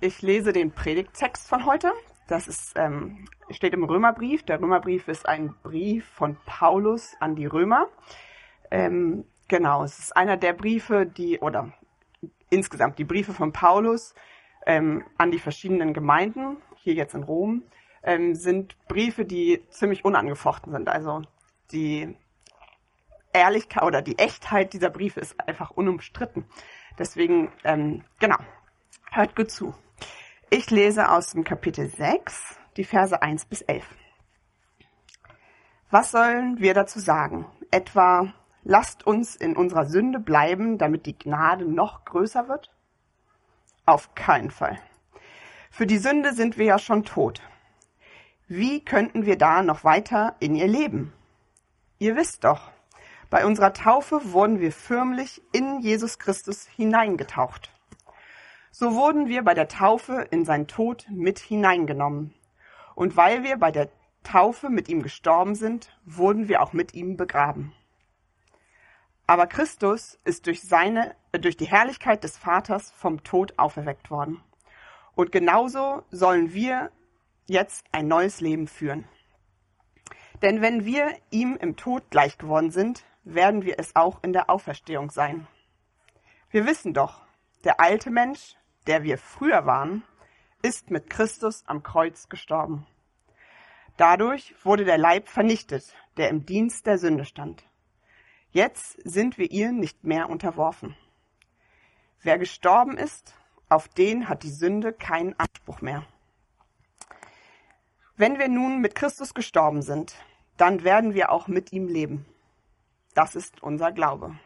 Ich lese den Predigttext von heute. Das ist, ähm, steht im Römerbrief. Der Römerbrief ist ein Brief von Paulus an die Römer. Ähm, genau, es ist einer der Briefe, die, oder insgesamt die Briefe von Paulus ähm, an die verschiedenen Gemeinden, hier jetzt in Rom, ähm, sind Briefe, die ziemlich unangefochten sind. Also die Ehrlichkeit oder die Echtheit dieser Briefe ist einfach unumstritten. Deswegen, ähm, genau, hört gut zu. Ich lese aus dem Kapitel 6, die Verse 1 bis 11. Was sollen wir dazu sagen? Etwa, lasst uns in unserer Sünde bleiben, damit die Gnade noch größer wird? Auf keinen Fall. Für die Sünde sind wir ja schon tot. Wie könnten wir da noch weiter in ihr leben? Ihr wisst doch, bei unserer Taufe wurden wir förmlich in Jesus Christus hineingetaucht. So wurden wir bei der Taufe in sein Tod mit hineingenommen. Und weil wir bei der Taufe mit ihm gestorben sind, wurden wir auch mit ihm begraben. Aber Christus ist durch seine, äh, durch die Herrlichkeit des Vaters vom Tod auferweckt worden. Und genauso sollen wir jetzt ein neues Leben führen. Denn wenn wir ihm im Tod gleich geworden sind, werden wir es auch in der Auferstehung sein. Wir wissen doch, der alte Mensch der wir früher waren, ist mit Christus am Kreuz gestorben. Dadurch wurde der Leib vernichtet, der im Dienst der Sünde stand. Jetzt sind wir ihr nicht mehr unterworfen. Wer gestorben ist, auf den hat die Sünde keinen Anspruch mehr. Wenn wir nun mit Christus gestorben sind, dann werden wir auch mit ihm leben. Das ist unser Glaube.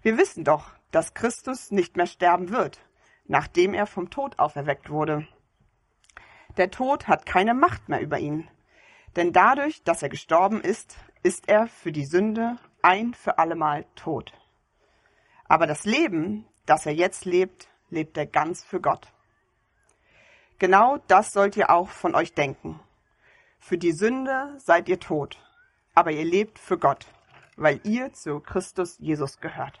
Wir wissen doch, dass Christus nicht mehr sterben wird, nachdem er vom Tod auferweckt wurde. Der Tod hat keine Macht mehr über ihn, denn dadurch, dass er gestorben ist, ist er für die Sünde ein für allemal tot. Aber das Leben, das er jetzt lebt, lebt er ganz für Gott. Genau das sollt ihr auch von euch denken. Für die Sünde seid ihr tot, aber ihr lebt für Gott, weil ihr zu Christus Jesus gehört.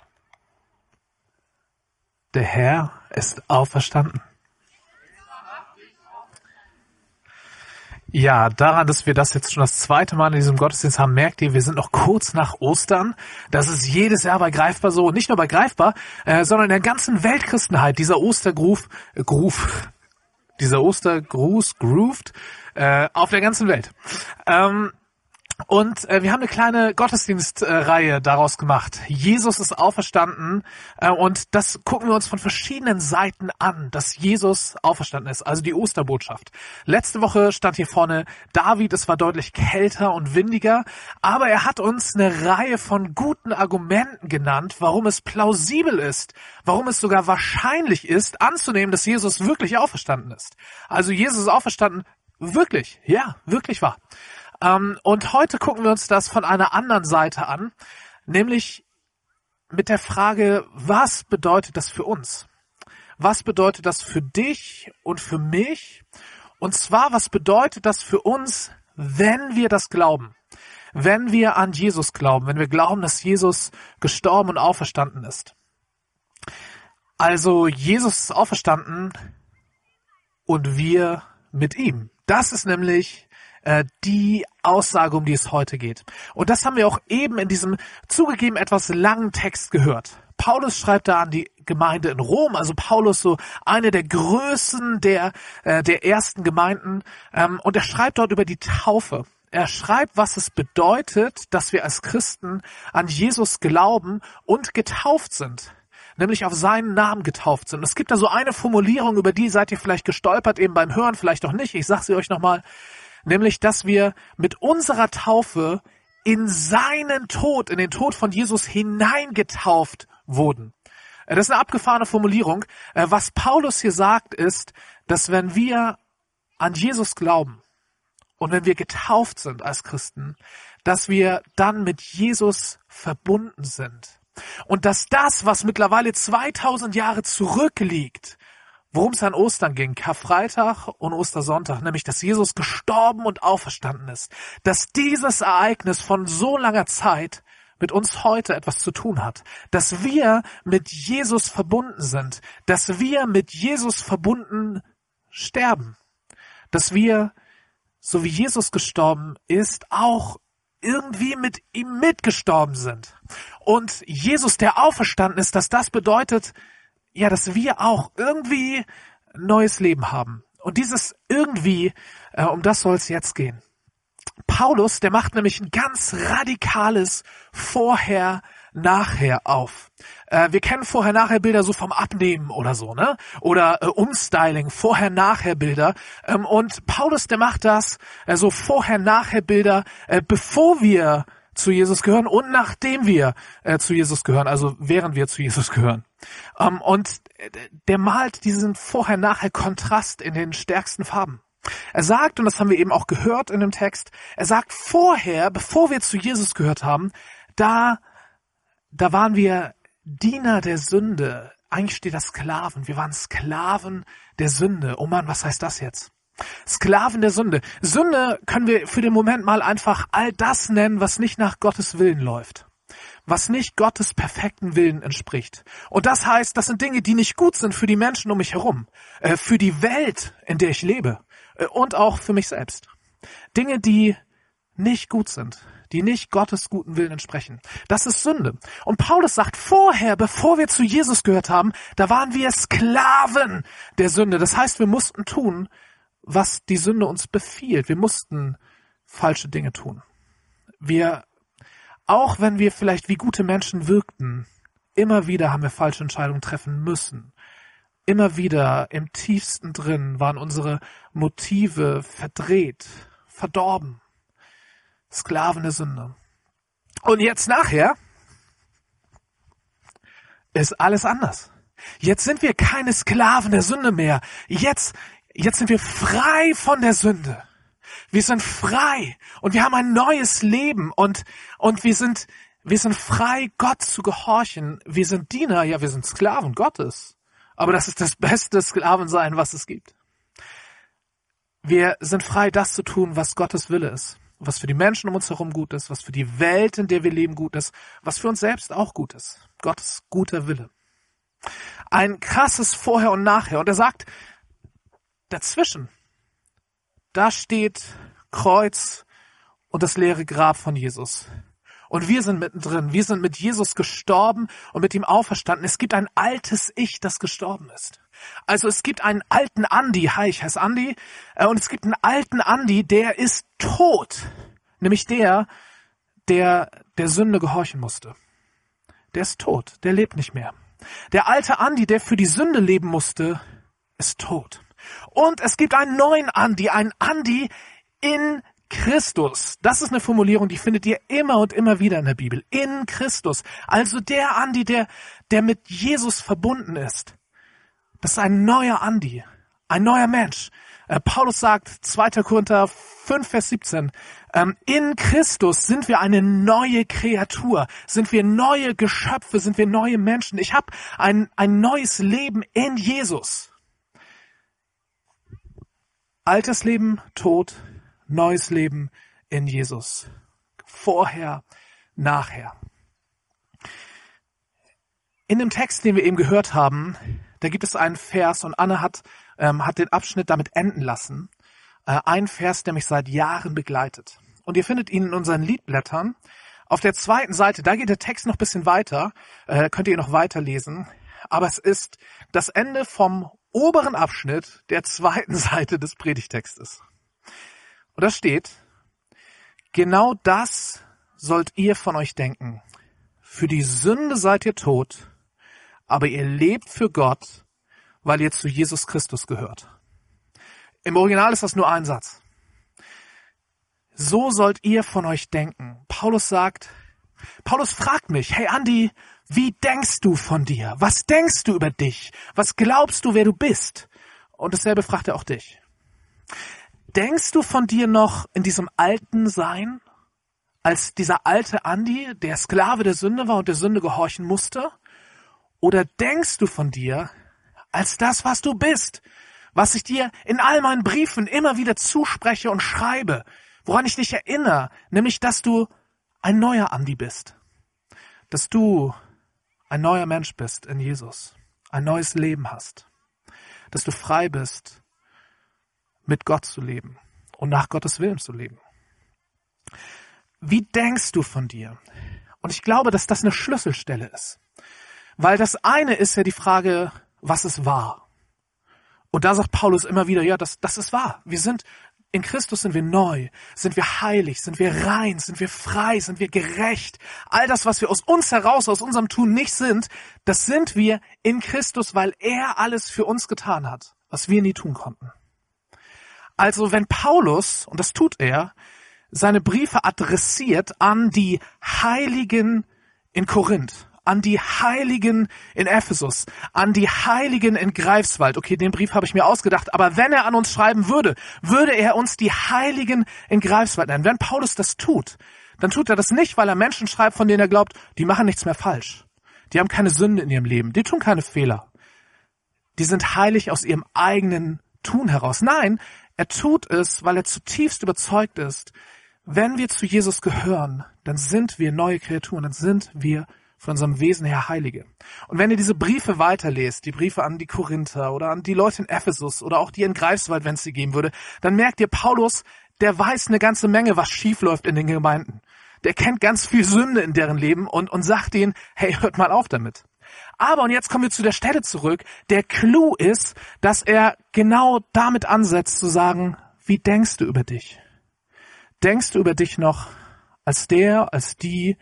Der Herr ist auferstanden. Ja, daran, dass wir das jetzt schon das zweite Mal in diesem Gottesdienst haben, merkt ihr, wir sind noch kurz nach Ostern. Das ist jedes Jahr bei Greifbar so. Nicht nur bei Greifbar, äh, sondern in der ganzen Weltchristenheit. Dieser Ostergruf, äh, Gruf, dieser Ostergruß, grooved, äh, auf der ganzen Welt. Ähm, und äh, wir haben eine kleine Gottesdienstreihe daraus gemacht. Jesus ist auferstanden äh, und das gucken wir uns von verschiedenen Seiten an, dass Jesus auferstanden ist, also die Osterbotschaft. Letzte Woche stand hier vorne David, es war deutlich kälter und windiger, aber er hat uns eine Reihe von guten Argumenten genannt, warum es plausibel ist, warum es sogar wahrscheinlich ist, anzunehmen, dass Jesus wirklich auferstanden ist. Also Jesus ist auferstanden, wirklich, ja, wirklich wahr. Ähm, und heute gucken wir uns das von einer anderen Seite an, nämlich mit der Frage, was bedeutet das für uns? Was bedeutet das für dich und für mich? Und zwar, was bedeutet das für uns, wenn wir das glauben? Wenn wir an Jesus glauben, wenn wir glauben, dass Jesus gestorben und auferstanden ist. Also Jesus ist auferstanden und wir mit ihm. Das ist nämlich äh, die Aussage, um die es heute geht. Und das haben wir auch eben in diesem zugegeben etwas langen Text gehört. Paulus schreibt da an die Gemeinde in Rom, also Paulus so eine der Größen der, äh, der ersten Gemeinden, ähm, und er schreibt dort über die Taufe. Er schreibt, was es bedeutet, dass wir als Christen an Jesus glauben und getauft sind nämlich auf seinen Namen getauft sind. Es gibt da so eine Formulierung, über die seid ihr vielleicht gestolpert, eben beim Hören, vielleicht auch nicht. Ich sage sie euch nochmal nämlich dass wir mit unserer Taufe in seinen Tod, in den Tod von Jesus hineingetauft wurden. Äh, das ist eine abgefahrene Formulierung. Äh, was Paulus hier sagt, ist, dass wenn wir an Jesus glauben und wenn wir getauft sind als Christen, dass wir dann mit Jesus verbunden sind. Und dass das, was mittlerweile 2000 Jahre zurückliegt, worum es an Ostern ging, Karfreitag und Ostersonntag, nämlich dass Jesus gestorben und auferstanden ist, dass dieses Ereignis von so langer Zeit mit uns heute etwas zu tun hat, dass wir mit Jesus verbunden sind, dass wir mit Jesus verbunden sterben, dass wir, so wie Jesus gestorben ist, auch irgendwie mit ihm mitgestorben sind. Und Jesus, der auferstanden ist, dass das bedeutet, ja, dass wir auch irgendwie neues Leben haben. Und dieses irgendwie, äh, um das soll es jetzt gehen. Paulus, der macht nämlich ein ganz radikales Vorher, Nachher auf. Äh, wir kennen Vorher-Nachher-Bilder so vom Abnehmen oder so, ne? Oder äh, Umstyling, Vorher-Nachher-Bilder. Ähm, und Paulus, der macht das, äh, so Vorher-Nachher-Bilder, äh, bevor wir zu Jesus gehören und nachdem wir äh, zu Jesus gehören, also während wir zu Jesus gehören. Ähm, und äh, der malt diesen Vorher-Nachher-Kontrast in den stärksten Farben. Er sagt, und das haben wir eben auch gehört in dem Text, er sagt vorher, bevor wir zu Jesus gehört haben, da, da waren wir Diener der Sünde. Eigentlich steht das Sklaven. Wir waren Sklaven der Sünde. Oh Mann, was heißt das jetzt? Sklaven der Sünde. Sünde können wir für den Moment mal einfach all das nennen, was nicht nach Gottes Willen läuft. Was nicht Gottes perfekten Willen entspricht. Und das heißt, das sind Dinge, die nicht gut sind für die Menschen um mich herum, äh, für die Welt, in der ich lebe äh, und auch für mich selbst. Dinge, die nicht gut sind, die nicht Gottes guten Willen entsprechen. Das ist Sünde. Und Paulus sagt, vorher, bevor wir zu Jesus gehört haben, da waren wir Sklaven der Sünde. Das heißt, wir mussten tun, was die Sünde uns befiehlt. Wir mussten falsche Dinge tun. Wir, auch wenn wir vielleicht wie gute Menschen wirkten, immer wieder haben wir falsche Entscheidungen treffen müssen. Immer wieder im tiefsten drin waren unsere Motive verdreht, verdorben. Sklaven der Sünde. Und jetzt nachher ist alles anders. Jetzt sind wir keine Sklaven der Sünde mehr. Jetzt, jetzt sind wir frei von der Sünde. Wir sind frei und wir haben ein neues Leben und, und wir sind, wir sind frei, Gott zu gehorchen. Wir sind Diener, ja, wir sind Sklaven Gottes. Aber das ist das beste Sklavensein, was es gibt. Wir sind frei, das zu tun, was Gottes Wille ist. Was für die Menschen um uns herum gut ist, was für die Welt, in der wir leben, gut ist, was für uns selbst auch gut ist. Gottes guter Wille. Ein krasses Vorher und Nachher. Und er sagt, dazwischen, da steht Kreuz und das leere Grab von Jesus. Und wir sind mittendrin. Wir sind mit Jesus gestorben und mit ihm auferstanden. Es gibt ein altes Ich, das gestorben ist. Also es gibt einen alten Andi, hi, ich heiße Andi, äh, und es gibt einen alten Andi, der ist tot. Nämlich der, der der Sünde gehorchen musste. Der ist tot, der lebt nicht mehr. Der alte Andi, der für die Sünde leben musste, ist tot. Und es gibt einen neuen Andi, einen Andi in Christus. Das ist eine Formulierung, die findet ihr immer und immer wieder in der Bibel. In Christus. Also der Andi, der, der mit Jesus verbunden ist. Das ist ein neuer Andi. Ein neuer Mensch. Äh, Paulus sagt, 2. Korinther 5, Vers 17, ähm, in Christus sind wir eine neue Kreatur, sind wir neue Geschöpfe, sind wir neue Menschen. Ich habe ein, ein neues Leben in Jesus. Altes Leben, Tod, neues Leben in Jesus. Vorher, nachher. In dem Text, den wir eben gehört haben, da gibt es einen Vers und Anne hat, ähm, hat den Abschnitt damit enden lassen. Äh, ein Vers, der mich seit Jahren begleitet. Und ihr findet ihn in unseren Liedblättern. Auf der zweiten Seite, da geht der Text noch bisschen weiter, äh, könnt ihr noch weiterlesen. Aber es ist das Ende vom oberen Abschnitt der zweiten Seite des Predigtextes. Und da steht, genau das sollt ihr von euch denken. Für die Sünde seid ihr tot, aber ihr lebt für Gott, weil ihr zu Jesus Christus gehört. Im Original ist das nur ein Satz. So sollt ihr von euch denken. Paulus sagt, Paulus fragt mich, hey Andi, wie denkst du von dir? Was denkst du über dich? Was glaubst du, wer du bist? Und dasselbe fragt er auch dich. Denkst du von dir noch in diesem alten Sein, als dieser alte Andi, der Sklave der Sünde war und der Sünde gehorchen musste? Oder denkst du von dir als das, was du bist, was ich dir in all meinen Briefen immer wieder zuspreche und schreibe, woran ich dich erinnere, nämlich dass du ein neuer Andi bist, dass du ein neuer Mensch bist in Jesus, ein neues Leben hast, dass du frei bist, mit Gott zu leben und nach Gottes Willen zu leben. Wie denkst du von dir? Und ich glaube, dass das eine Schlüsselstelle ist. Weil das eine ist ja die Frage, was ist wahr? Und da sagt Paulus immer wieder, ja, das, das ist wahr. Wir sind, in Christus sind wir neu, sind wir heilig, sind wir rein, sind wir frei, sind wir gerecht. All das, was wir aus uns heraus, aus unserem Tun nicht sind, das sind wir in Christus, weil er alles für uns getan hat, was wir nie tun konnten. Also wenn Paulus, und das tut er, seine Briefe adressiert an die Heiligen in Korinth, an die Heiligen in Ephesus, an die Heiligen in Greifswald. Okay, den Brief habe ich mir ausgedacht, aber wenn er an uns schreiben würde, würde er uns die Heiligen in Greifswald nennen. Wenn Paulus das tut, dann tut er das nicht, weil er Menschen schreibt, von denen er glaubt, die machen nichts mehr falsch. Die haben keine Sünde in ihrem Leben, die tun keine Fehler. Die sind heilig aus ihrem eigenen Tun heraus. Nein, er tut es, weil er zutiefst überzeugt ist, wenn wir zu Jesus gehören, dann sind wir neue Kreaturen, dann sind wir von unserem Wesen her Heilige. Und wenn ihr diese Briefe weiterlest, die Briefe an die Korinther oder an die Leute in Ephesus oder auch die in Greifswald, wenn es sie geben würde, dann merkt ihr, Paulus, der weiß eine ganze Menge, was schief läuft in den Gemeinden. Der kennt ganz viel Sünde in deren Leben und, und sagt ihnen, hey, hört mal auf damit. Aber, und jetzt kommen wir zu der Stelle zurück, der Clou ist, dass er genau damit ansetzt zu sagen, wie denkst du über dich? Denkst du über dich noch als der, als die,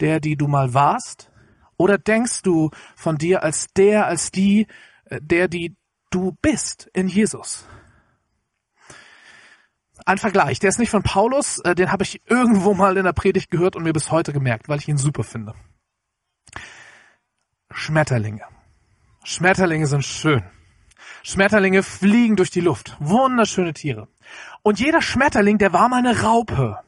der, die du mal warst? Oder denkst du von dir als der, als die, äh, der, die du bist in Jesus? Ein Vergleich, der ist nicht von Paulus, äh, den habe ich irgendwo mal in der Predigt gehört und mir bis heute gemerkt, weil ich ihn super finde. Schmetterlinge. Schmetterlinge sind schön. Schmetterlinge fliegen durch die Luft. Wunderschöne Tiere. Und jeder Schmetterling, der war mal eine Raupe.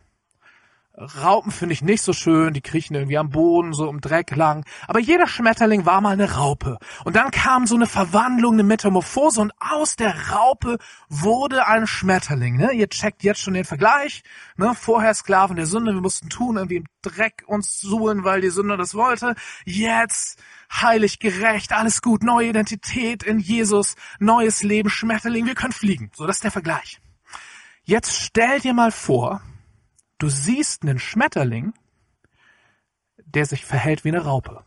Raupen finde ich nicht so schön, die kriechen irgendwie am Boden, so im Dreck lang. Aber jeder Schmetterling war mal eine Raupe. Und dann kam so eine Verwandlung, eine Metamorphose und aus der Raupe wurde ein Schmetterling. Ne? Ihr checkt jetzt schon den Vergleich. Ne? Vorher Sklaven der Sünde, wir mussten tun, irgendwie im Dreck uns suhlen, weil die Sünde das wollte. Jetzt heilig, gerecht, alles gut, neue Identität in Jesus, neues Leben, Schmetterling, wir können fliegen. So, das ist der Vergleich. Jetzt stell dir mal vor, Du siehst einen Schmetterling, der sich verhält wie eine Raupe.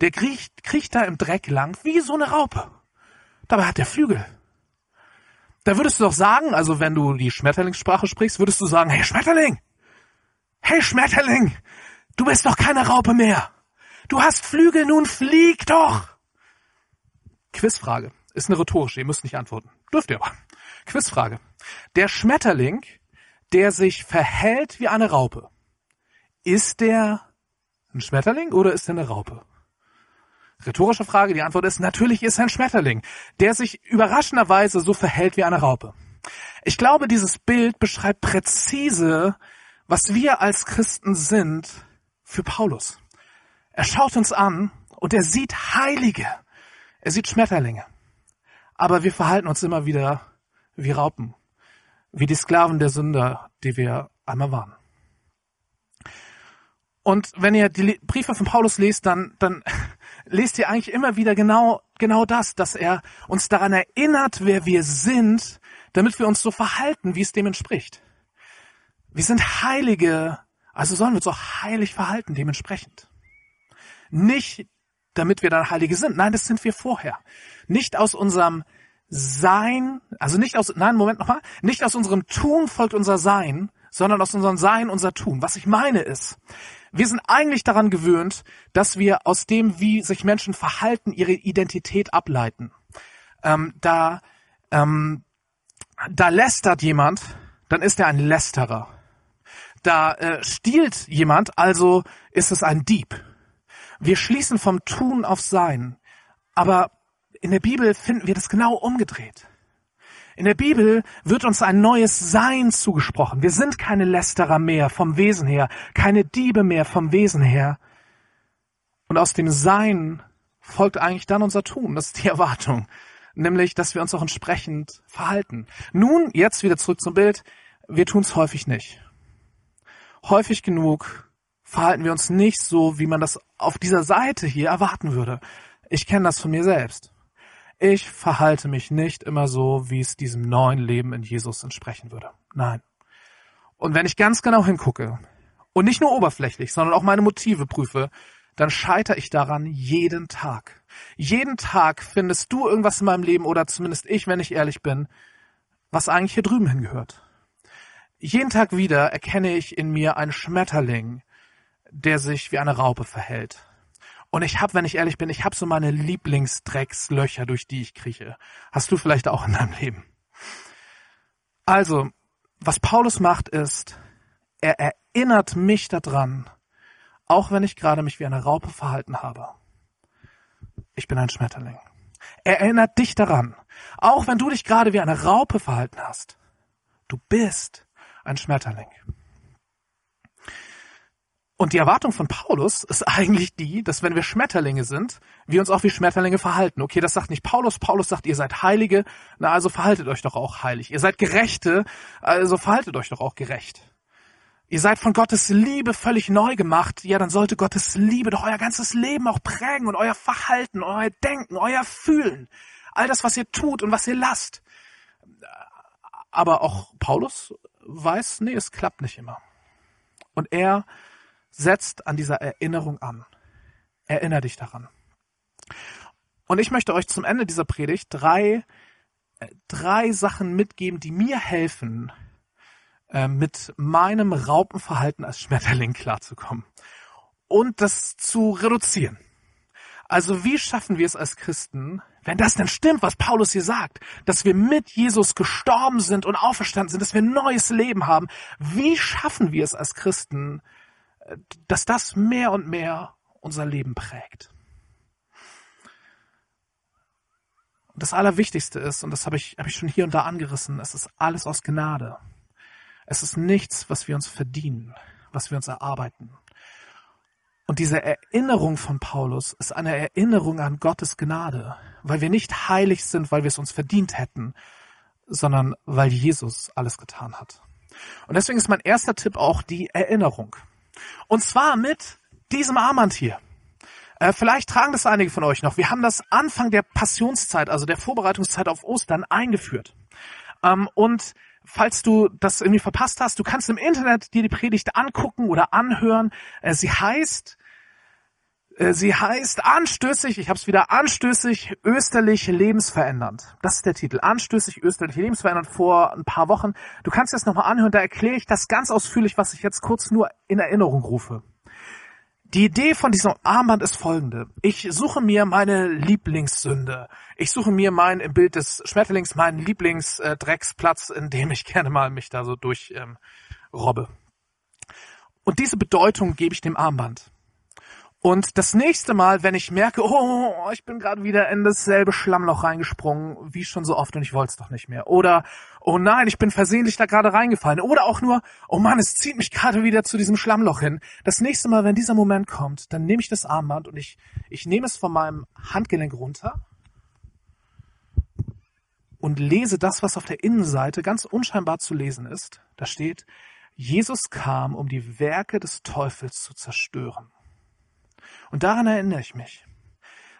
Der kriecht, kriecht da im Dreck lang wie so eine Raupe. Dabei hat er Flügel. Da würdest du doch sagen, also wenn du die Schmetterlingssprache sprichst, würdest du sagen, hey Schmetterling! Hey Schmetterling! Du bist doch keine Raupe mehr! Du hast Flügel, nun flieg doch! Quizfrage. Ist eine rhetorische, ihr müsst nicht antworten. Dürft ihr aber. Quizfrage. Der Schmetterling der sich verhält wie eine Raupe. Ist der ein Schmetterling oder ist er eine Raupe? Rhetorische Frage, die Antwort ist, natürlich ist er ein Schmetterling, der sich überraschenderweise so verhält wie eine Raupe. Ich glaube, dieses Bild beschreibt präzise, was wir als Christen sind für Paulus. Er schaut uns an und er sieht Heilige. Er sieht Schmetterlinge. Aber wir verhalten uns immer wieder wie Raupen wie die Sklaven der Sünder, die wir einmal waren. Und wenn ihr die Briefe von Paulus lest, dann, dann lest ihr eigentlich immer wieder genau, genau das, dass er uns daran erinnert, wer wir sind, damit wir uns so verhalten, wie es dem entspricht. Wir sind Heilige, also sollen wir uns auch heilig verhalten, dementsprechend. Nicht, damit wir dann Heilige sind. Nein, das sind wir vorher. Nicht aus unserem sein, also nicht aus, nein, Moment nochmal, nicht aus unserem Tun folgt unser Sein, sondern aus unserem Sein unser Tun. Was ich meine ist, wir sind eigentlich daran gewöhnt, dass wir aus dem, wie sich Menschen verhalten, ihre Identität ableiten. Ähm, da, ähm, da lästert jemand, dann ist er ein Lästerer. Da äh, stiehlt jemand, also ist es ein Dieb. Wir schließen vom Tun auf Sein. Aber in der Bibel finden wir das genau umgedreht. In der Bibel wird uns ein neues Sein zugesprochen. Wir sind keine Lästerer mehr vom Wesen her, keine Diebe mehr vom Wesen her. Und aus dem Sein folgt eigentlich dann unser Tun. Das ist die Erwartung. Nämlich, dass wir uns auch entsprechend verhalten. Nun, jetzt wieder zurück zum Bild. Wir tun es häufig nicht. Häufig genug verhalten wir uns nicht so, wie man das auf dieser Seite hier erwarten würde. Ich kenne das von mir selbst. Ich verhalte mich nicht immer so, wie es diesem neuen Leben in Jesus entsprechen würde. Nein. Und wenn ich ganz genau hingucke und nicht nur oberflächlich, sondern auch meine Motive prüfe, dann scheitere ich daran jeden Tag. Jeden Tag findest du irgendwas in meinem Leben oder zumindest ich, wenn ich ehrlich bin, was eigentlich hier drüben hingehört. Jeden Tag wieder erkenne ich in mir einen Schmetterling, der sich wie eine Raupe verhält. Und ich habe, wenn ich ehrlich bin, ich habe so meine Lieblingsdreckslöcher, durch die ich krieche. Hast du vielleicht auch in deinem Leben. Also, was Paulus macht ist, er erinnert mich daran, auch wenn ich gerade mich wie eine Raupe verhalten habe. Ich bin ein Schmetterling. Er erinnert dich daran, auch wenn du dich gerade wie eine Raupe verhalten hast. Du bist ein Schmetterling. Und die Erwartung von Paulus ist eigentlich die, dass wenn wir Schmetterlinge sind, wir uns auch wie Schmetterlinge verhalten. Okay, das sagt nicht Paulus. Paulus sagt, ihr seid Heilige, na also verhaltet euch doch auch heilig. Ihr seid Gerechte, also verhaltet euch doch auch gerecht. Ihr seid von Gottes Liebe völlig neu gemacht. Ja, dann sollte Gottes Liebe doch euer ganzes Leben auch prägen und euer Verhalten, euer Denken, euer Fühlen. All das, was ihr tut und was ihr lasst. Aber auch Paulus weiß, nee, es klappt nicht immer. Und er setzt an dieser Erinnerung an. Erinner dich daran. Und ich möchte euch zum Ende dieser Predigt drei, äh, drei Sachen mitgeben, die mir helfen, äh, mit meinem Raupenverhalten als Schmetterling klarzukommen und das zu reduzieren. Also wie schaffen wir es als Christen, wenn das denn stimmt, was Paulus hier sagt, dass wir mit Jesus gestorben sind und auferstanden sind, dass wir ein neues Leben haben, wie schaffen wir es als Christen, dass das mehr und mehr unser Leben prägt. Und das Allerwichtigste ist, und das habe ich, habe ich schon hier und da angerissen, es ist alles aus Gnade. Es ist nichts, was wir uns verdienen, was wir uns erarbeiten. Und diese Erinnerung von Paulus ist eine Erinnerung an Gottes Gnade, weil wir nicht heilig sind, weil wir es uns verdient hätten, sondern weil Jesus alles getan hat. Und deswegen ist mein erster Tipp auch die Erinnerung. Und zwar mit diesem Armband hier. Äh, vielleicht tragen das einige von euch noch. Wir haben das Anfang der Passionszeit, also der Vorbereitungszeit auf Ostern eingeführt. Ähm, und falls du das irgendwie verpasst hast, du kannst im Internet dir die Predigt angucken oder anhören. Äh, sie heißt Sie heißt anstößig, ich habe es wieder anstößig, österlich, lebensverändernd. Das ist der Titel. Anstößig, österlich, lebensverändernd vor ein paar Wochen. Du kannst das nochmal anhören, da erkläre ich das ganz ausführlich, was ich jetzt kurz nur in Erinnerung rufe. Die Idee von diesem Armband ist folgende. Ich suche mir meine Lieblingssünde. Ich suche mir mein, im Bild des Schmetterlings, meinen Lieblingsdrecksplatz, in dem ich gerne mal mich da so durch ähm, robbe. Und diese Bedeutung gebe ich dem Armband. Und das nächste Mal, wenn ich merke, oh, ich bin gerade wieder in dasselbe Schlammloch reingesprungen, wie schon so oft und ich wollte es doch nicht mehr. Oder, oh nein, ich bin versehentlich da gerade reingefallen. Oder auch nur, oh Mann, es zieht mich gerade wieder zu diesem Schlammloch hin. Das nächste Mal, wenn dieser Moment kommt, dann nehme ich das Armband und ich, ich nehme es von meinem Handgelenk runter und lese das, was auf der Innenseite ganz unscheinbar zu lesen ist. Da steht, Jesus kam, um die Werke des Teufels zu zerstören. Und daran erinnere ich mich.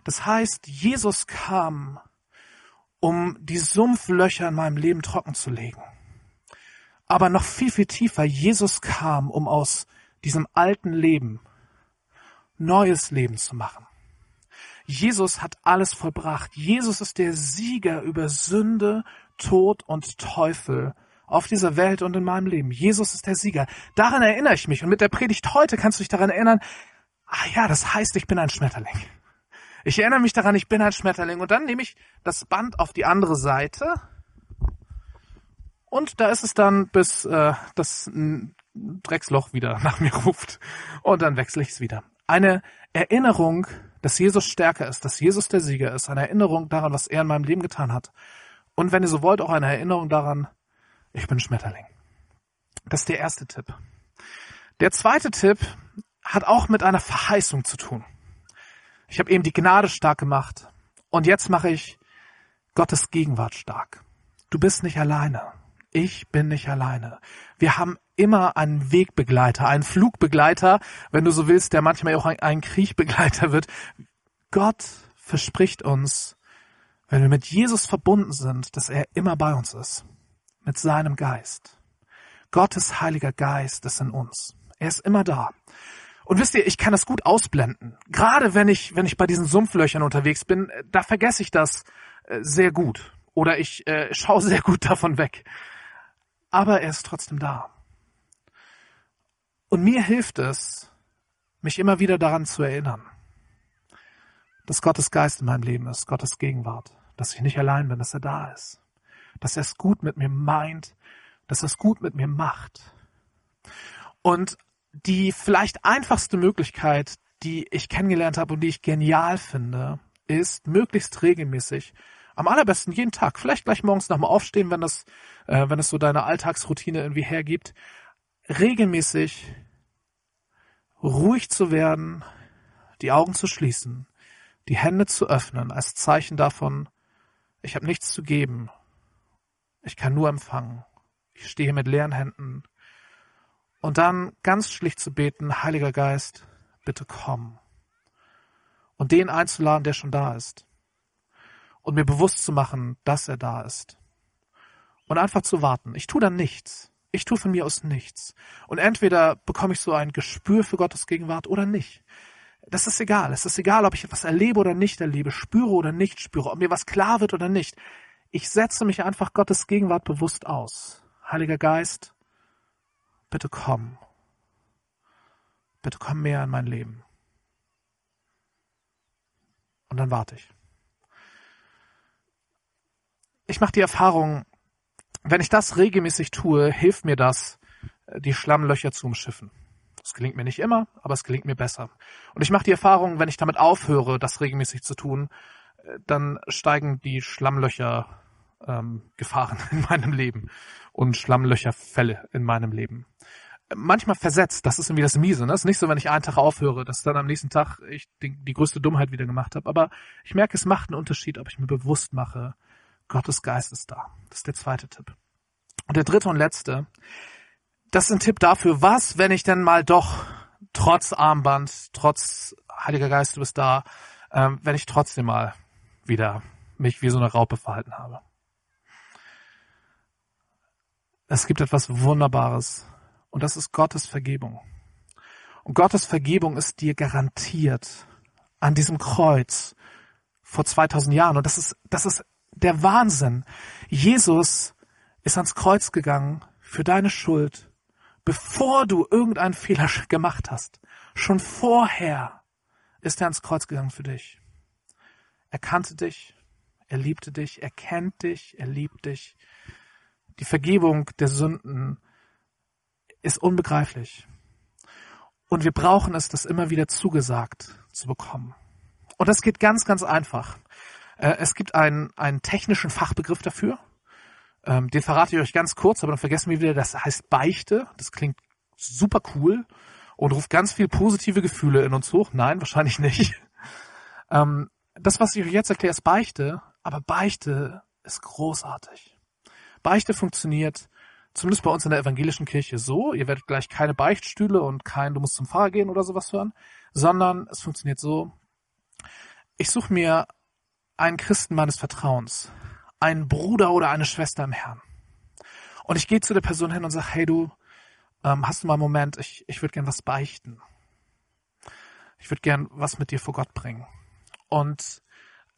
Das heißt, Jesus kam, um die Sumpflöcher in meinem Leben trocken zu legen. Aber noch viel, viel tiefer, Jesus kam, um aus diesem alten Leben neues Leben zu machen. Jesus hat alles vollbracht. Jesus ist der Sieger über Sünde, Tod und Teufel auf dieser Welt und in meinem Leben. Jesus ist der Sieger. Daran erinnere ich mich. Und mit der Predigt heute kannst du dich daran erinnern, ah ja, das heißt, ich bin ein Schmetterling. Ich erinnere mich daran, ich bin ein Schmetterling. Und dann nehme ich das Band auf die andere Seite. Und da ist es dann, bis äh, das Drecksloch wieder nach mir ruft. Und dann wechsle ich es wieder. Eine Erinnerung, dass Jesus stärker ist, dass Jesus der Sieger ist. Eine Erinnerung daran, was er in meinem Leben getan hat. Und wenn ihr so wollt, auch eine Erinnerung daran, ich bin Schmetterling. Das ist der erste Tipp. Der zweite Tipp hat auch mit einer Verheißung zu tun. Ich habe eben die Gnade stark gemacht und jetzt mache ich Gottes Gegenwart stark. Du bist nicht alleine. Ich bin nicht alleine. Wir haben immer einen Wegbegleiter, einen Flugbegleiter, wenn du so willst, der manchmal auch ein, ein Kriegbegleiter wird. Gott verspricht uns, wenn wir mit Jesus verbunden sind, dass er immer bei uns ist. Mit seinem Geist. Gottes Heiliger Geist ist in uns. Er ist immer da. Und wisst ihr, ich kann das gut ausblenden. Gerade wenn ich, wenn ich bei diesen Sumpflöchern unterwegs bin, äh, da vergesse ich das äh, sehr gut. Oder ich äh, schaue sehr gut davon weg. Aber er ist trotzdem da. Und mir hilft es, mich immer wieder daran zu erinnern, dass Gottes Geist in meinem Leben ist, Gottes Gegenwart, dass ich nicht allein bin, dass er da ist, dass er es gut mit mir meint, dass er es gut mit mir macht. Und die vielleicht einfachste Möglichkeit, die ich kennengelernt habe und die ich genial finde, ist möglichst regelmäßig, am allerbesten jeden Tag, vielleicht gleich morgens dem Aufstehen, wenn das, äh, wenn es so deine Alltagsroutine irgendwie hergibt, regelmäßig ruhig zu werden, die Augen zu schließen, die Hände zu öffnen als Zeichen davon, ich habe nichts zu geben, ich kann nur empfangen, ich stehe mit leeren Händen, und dann ganz schlicht zu beten, Heiliger Geist, bitte komm. Und den einzuladen, der schon da ist. Und mir bewusst zu machen, dass er da ist. Und einfach zu warten. Ich tue dann nichts. Ich tue von mir aus nichts. Und entweder bekomme ich so ein Gespür für Gottes Gegenwart oder nicht. Das ist egal. Es ist egal, ob ich etwas erlebe oder nicht erlebe, spüre oder nicht spüre, ob mir was klar wird oder nicht. Ich setze mich einfach Gottes Gegenwart bewusst aus. Heiliger Geist, bitte komm. Bitte komm mehr in mein Leben. Und dann warte ich. Ich mache die Erfahrung, wenn ich das regelmäßig tue, hilft mir das, die Schlammlöcher zu umschiffen. Das gelingt mir nicht immer, aber es gelingt mir besser. Und ich mache die Erfahrung, wenn ich damit aufhöre, das regelmäßig zu tun, dann steigen die Schlammlöcher ähm, Gefahren in meinem Leben und Schlammlöcherfälle in meinem Leben. Manchmal versetzt, das ist irgendwie das Miese. Ne? Das ist nicht so, wenn ich einen Tag aufhöre, dass dann am nächsten Tag ich die, die größte Dummheit wieder gemacht habe. Aber ich merke, es macht einen Unterschied, ob ich mir bewusst mache, Gottes Geist ist da. Das ist der zweite Tipp. Und der dritte und letzte, das ist ein Tipp dafür, was, wenn ich denn mal doch trotz Armband, trotz Heiliger Geist, du bist da, ähm, wenn ich trotzdem mal wieder mich wie so eine Raupe verhalten habe. Es gibt etwas Wunderbares und das ist Gottes Vergebung. Und Gottes Vergebung ist dir garantiert an diesem Kreuz vor 2000 Jahren. Und das ist, das ist der Wahnsinn. Jesus ist ans Kreuz gegangen für deine Schuld, bevor du irgendeinen Fehler gemacht hast. Schon vorher ist er ans Kreuz gegangen für dich. Er kannte dich, er liebte dich, er kennt dich, er liebt dich. Die Vergebung der Sünden ist unbegreiflich. Und wir brauchen es, das immer wieder zugesagt zu bekommen. Und das geht ganz, ganz einfach. Äh, es gibt einen, einen technischen Fachbegriff dafür. Ähm, den verrate ich euch ganz kurz, aber dann vergessen wir wieder, das heißt Beichte. Das klingt super cool und ruft ganz viel positive Gefühle in uns hoch. Nein, wahrscheinlich nicht. Ähm, das, was ich euch jetzt erkläre, ist Beichte, aber Beichte ist großartig. Beichte funktioniert zumindest bei uns in der evangelischen Kirche so, ihr werdet gleich keine Beichtstühle und kein du musst zum Pfarrer gehen oder sowas hören, sondern es funktioniert so, ich suche mir einen Christen meines Vertrauens, einen Bruder oder eine Schwester im Herrn. Und ich gehe zu der Person hin und sage, hey du, ähm, hast du mal einen Moment, ich, ich würde gern was beichten. Ich würde gern was mit dir vor Gott bringen. Und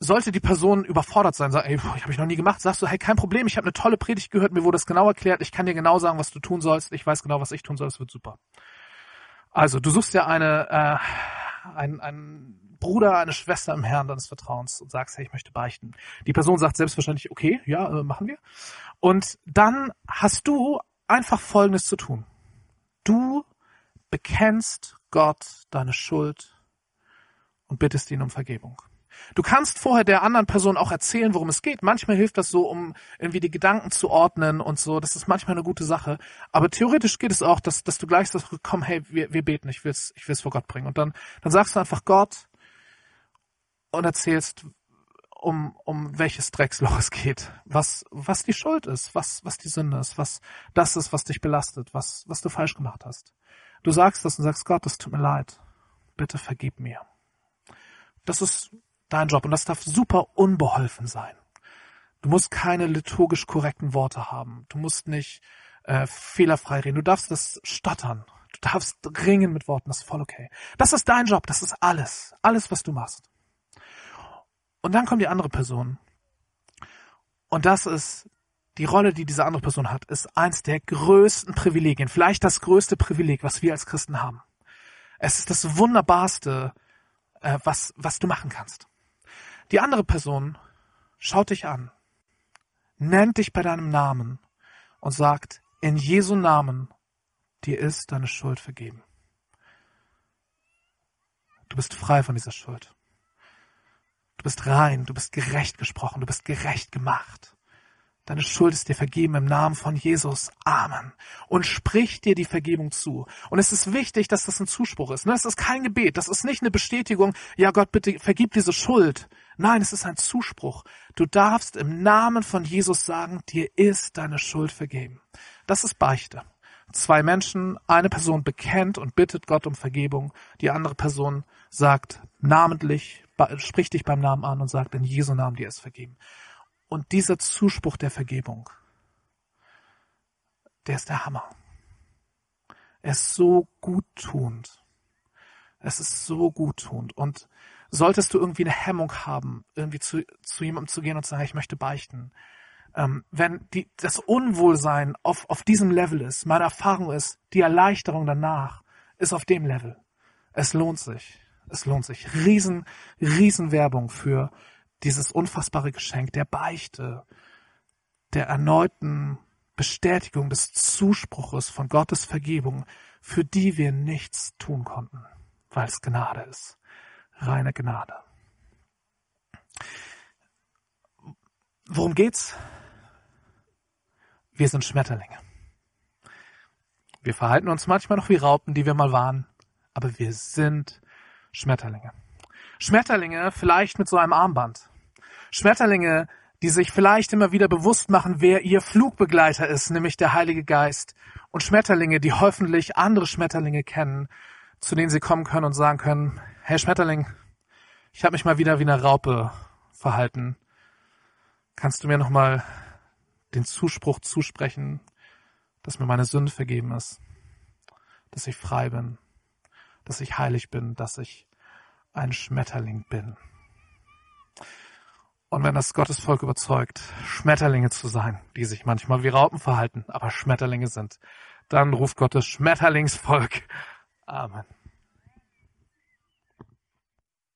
sollte die Person überfordert sein, sagen, ey, ich habe ich noch nie gemacht, sagst du, hey, kein Problem, ich habe eine tolle Predigt gehört, mir wurde das genau erklärt, ich kann dir genau sagen, was du tun sollst, ich weiß genau, was ich tun soll, es wird super. Also, du suchst ja eine, äh, ein, ein Bruder, eine Schwester im Herrn deines Vertrauens und sagst, hey, ich möchte beichten. Die Person sagt selbstverständlich, okay, ja, äh, machen wir. Und dann hast du einfach Folgendes zu tun. Du bekennst Gott deine Schuld und bittest ihn um Vergebung. Du kannst vorher der anderen Person auch erzählen, worum es geht. Manchmal hilft das so, um irgendwie die Gedanken zu ordnen und so. Das ist manchmal eine gute Sache. Aber theoretisch geht es auch, dass, dass du gleich sagst, komm, hey, wir, wir beten, ich will's, ich will's vor Gott bringen. Und dann, dann sagst du einfach Gott und erzählst um, um welches Drecksloch es geht, was, was die Schuld ist, was, was die Sünde ist, was das ist, was dich belastet, was, was du falsch gemacht hast. Du sagst das und sagst, Gott, das tut mir leid. Bitte vergib mir. Das ist dein Job und das darf super unbeholfen sein. Du musst keine liturgisch korrekten Worte haben. Du musst nicht äh, fehlerfrei reden. Du darfst das stottern. Du darfst ringen mit Worten. Das ist voll okay. Das ist dein Job. Das ist alles. Alles, was du machst. Und dann kommt die andere Person. Und das ist die Rolle, die diese andere Person hat, ist eins der größten Privilegien. Vielleicht das größte Privileg, was wir als Christen haben. Es ist das Wunderbarste, äh, was, was du machen kannst. Die andere Person schaut dich an, nennt dich bei deinem Namen und sagt, in Jesu Namen, dir ist deine Schuld vergeben. Du bist frei von dieser Schuld. Du bist rein, du bist gerecht gesprochen, du bist gerecht gemacht. Deine Schuld ist dir vergeben im Namen von Jesus. Amen. Und sprich dir die Vergebung zu. Und es ist wichtig, dass das ein Zuspruch ist. Das ist kein Gebet. Das ist nicht eine Bestätigung. Ja, Gott, bitte vergib diese Schuld. Nein, es ist ein Zuspruch. Du darfst im Namen von Jesus sagen, dir ist deine Schuld vergeben. Das ist Beichte. Zwei Menschen, eine Person bekennt und bittet Gott um Vergebung. Die andere Person sagt namentlich, spricht dich beim Namen an und sagt, in Jesu Namen dir ist vergeben. Und dieser Zuspruch der Vergebung, der ist der Hammer. Er ist so guttunend. Es ist so guttunend. Und solltest du irgendwie eine Hemmung haben, irgendwie zu, zu jemandem zu gehen und zu sagen, ich möchte beichten, ähm, wenn die, das Unwohlsein auf, auf diesem Level ist, meine Erfahrung ist, die Erleichterung danach ist auf dem Level. Es lohnt sich. Es lohnt sich. Riesen, riesen Werbung für dieses unfassbare Geschenk der Beichte, der erneuten Bestätigung des Zuspruches von Gottes Vergebung, für die wir nichts tun konnten, weil es Gnade ist. Reine Gnade. Worum geht's? Wir sind Schmetterlinge. Wir verhalten uns manchmal noch wie Raupen, die wir mal waren, aber wir sind Schmetterlinge. Schmetterlinge vielleicht mit so einem Armband. Schmetterlinge, die sich vielleicht immer wieder bewusst machen, wer ihr Flugbegleiter ist, nämlich der Heilige Geist. Und Schmetterlinge, die hoffentlich andere Schmetterlinge kennen, zu denen sie kommen können und sagen können, hey Schmetterling, ich habe mich mal wieder wie eine Raupe verhalten. Kannst du mir nochmal den Zuspruch zusprechen, dass mir meine Sünde vergeben ist, dass ich frei bin, dass ich heilig bin, dass ich ein Schmetterling bin. Und wenn das Gottesvolk überzeugt, Schmetterlinge zu sein, die sich manchmal wie Raupen verhalten, aber Schmetterlinge sind, dann ruft Gottes Schmetterlingsvolk. Amen.